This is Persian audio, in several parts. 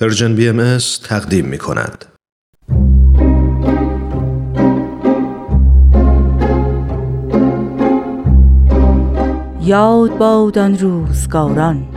پرژن بی ام تقدیم می کند. یاد باد روزگاران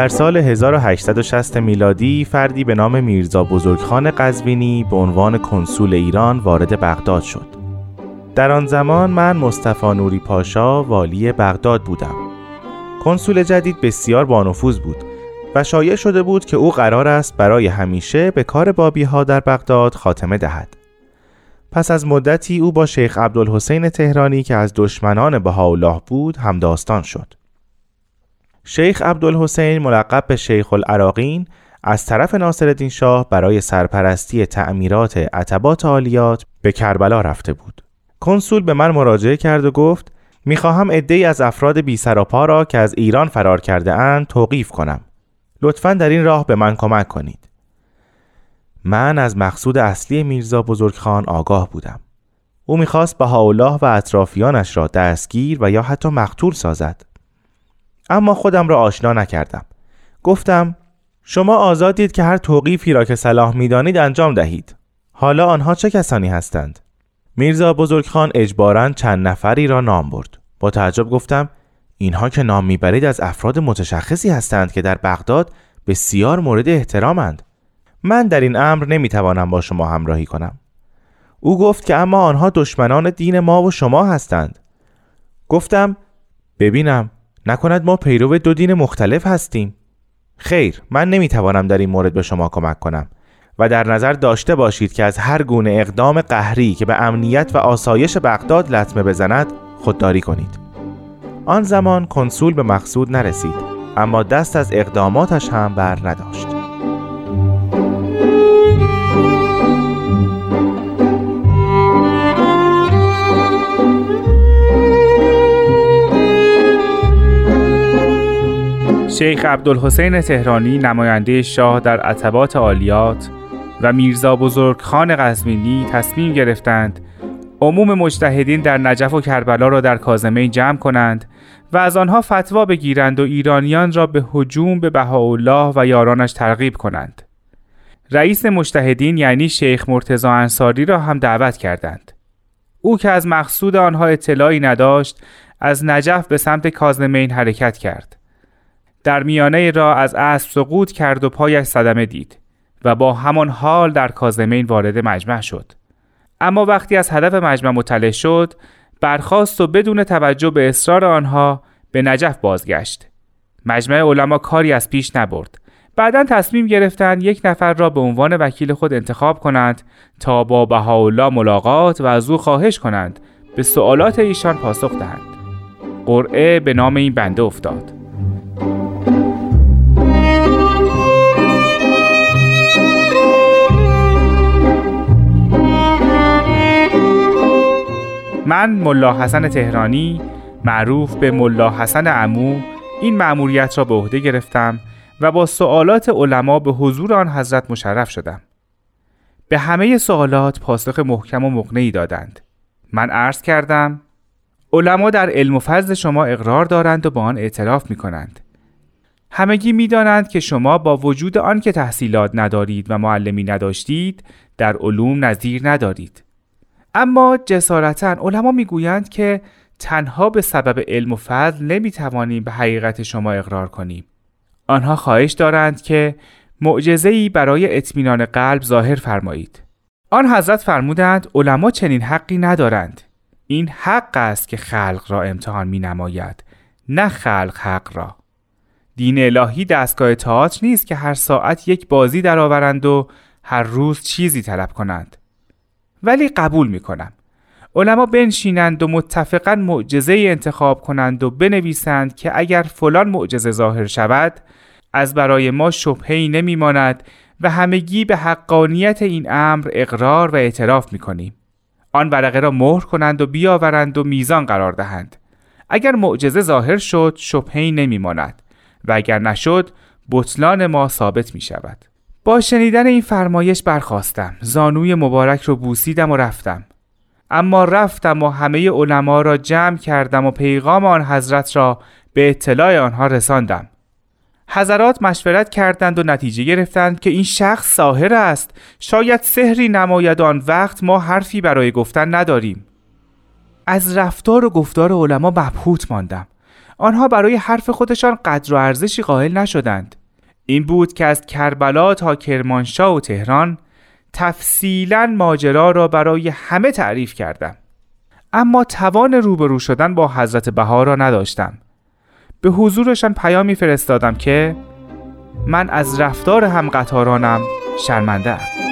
در سال 1860 میلادی فردی به نام میرزا بزرگخان قزوینی به عنوان کنسول ایران وارد بغداد شد. در آن زمان من مصطفی نوری پاشا والی بغداد بودم. کنسول جدید بسیار بانفوذ بود و شایع شده بود که او قرار است برای همیشه به کار بابی ها در بغداد خاتمه دهد. پس از مدتی او با شیخ عبدالحسین تهرانی که از دشمنان بهاءالله بود همداستان شد. شیخ عبدالحسین ملقب به شیخ العراقین از طرف ناصرالدین شاه برای سرپرستی تعمیرات عتبات عالیات به کربلا رفته بود. کنسول به من مراجعه کرد و گفت می‌خواهم عدهای از افراد بی سراپا را که از ایران فرار کرده اند توقیف کنم. لطفا در این راه به من کمک کنید. من از مقصود اصلی میرزا بزرگخان آگاه بودم. او می‌خواست بهاءالله و اطرافیانش را دستگیر و یا حتی مقتول سازد. اما خودم را آشنا نکردم. گفتم شما آزادید که هر توقیفی را که صلاح می‌دانید انجام دهید. حالا آنها چه کسانی هستند؟ میرزا بزرگخان اجبارا چند نفری را نام برد. با تعجب گفتم اینها که نام می‌برید از افراد متشخصی هستند که در بغداد بسیار مورد احترامند. من در این امر نمی‌توانم با شما همراهی کنم. او گفت که اما آنها دشمنان دین ما و شما هستند. گفتم ببینم. نکند ما پیرو دو دین مختلف هستیم. خیر من نمی‌توانم در این مورد به شما کمک کنم. و در نظر داشته باشید که از هر گونه اقدام قهری که به امنیت و آسایش بغداد لطمه بزند خودداری کنید. آن زمان کنسول به مقصود نرسید اما دست از اقداماتش هم بر نداشت. شیخ عبدالحسین تهرانی نماینده شاه در عتبات عالیات و میرزا بزرگ خان قزوینی تصمیم گرفتند عموم مجتهدین در نجف و کربلا را در کازمه جمع کنند و از آنها فتوا بگیرند و ایرانیان را به هجوم به بهاءالله و یارانش ترغیب کنند. رئیس مجتهدین یعنی شیخ مرتضا انصاری را هم دعوت کردند. او که از مقصود آنها اطلاعی نداشت از نجف به سمت کازمین حرکت کرد. در میانه را از اسب سقوط کرد و پایش صدمه دید و با همان حال در کازمین وارد مجمع شد. اما وقتی از هدف مجمع مطلع شد برخواست و بدون توجه به اصرار آنها به نجف بازگشت. مجمع علما کاری از پیش نبرد. بعدا تصمیم گرفتند یک نفر را به عنوان وکیل خود انتخاب کنند تا با بهاءالله ملاقات و از او خواهش کنند به سوالات ایشان پاسخ دهند. قرعه به نام این بنده افتاد. من ملا حسن تهرانی معروف به ملا حسن امو این مأموریت را به عهده گرفتم و با سوالات علما به حضور آن حضرت مشرف شدم. به همه سوالات پاسخ محکم و مقنعی دادند. من عرض کردم علما در علم و فضل شما اقرار دارند و با آن اعتراف می کنند. همگی می دانند که شما با وجود آن که تحصیلات ندارید و معلمی نداشتید در علوم نظیر ندارید. اما جسارتا علما می‌گویند که تنها به سبب علم و فضل نمی‌توانیم به حقیقت شما اقرار کنیم. آنها خواهش دارند که معجزه‌ای برای اطمینان قلب ظاهر فرمایید. آن حضرت فرمودند علما چنین حقی ندارند. این حق است که خلق را امتحان می نماید نه خلق حق را. دین الهی دستگاه تئاتر نیست که هر ساعت یک بازی درآورند و هر روز چیزی طلب کنند. ولی قبول می کنم. علما بنشینند و متفقا معجزه انتخاب کنند و بنویسند که اگر فلان معجزه ظاهر شود از برای ما شبهی نمی ماند و همگی به حقانیت این امر اقرار و اعتراف می کنیم. آن ورقه را مهر کنند و بیاورند و میزان قرار دهند. اگر معجزه ظاهر شد شبهی نمیماند و اگر نشد بطلان ما ثابت می شود با شنیدن این فرمایش برخواستم زانوی مبارک رو بوسیدم و رفتم. اما رفتم و همه علما را جمع کردم و پیغام آن حضرت را به اطلاع آنها رساندم. حضرات مشورت کردند و نتیجه گرفتند که این شخص ساهر است. شاید سحری نماید آن وقت ما حرفی برای گفتن نداریم. از رفتار و گفتار علما مبهوت ماندم. آنها برای حرف خودشان قدر و ارزشی قائل نشدند. این بود که از کربلا تا کرمانشاه و تهران تفصیلا ماجرا را برای همه تعریف کردم اما توان روبرو شدن با حضرت بها را نداشتم به حضورشان پیامی فرستادم که من از رفتار هم قطارانم شرمنده ام.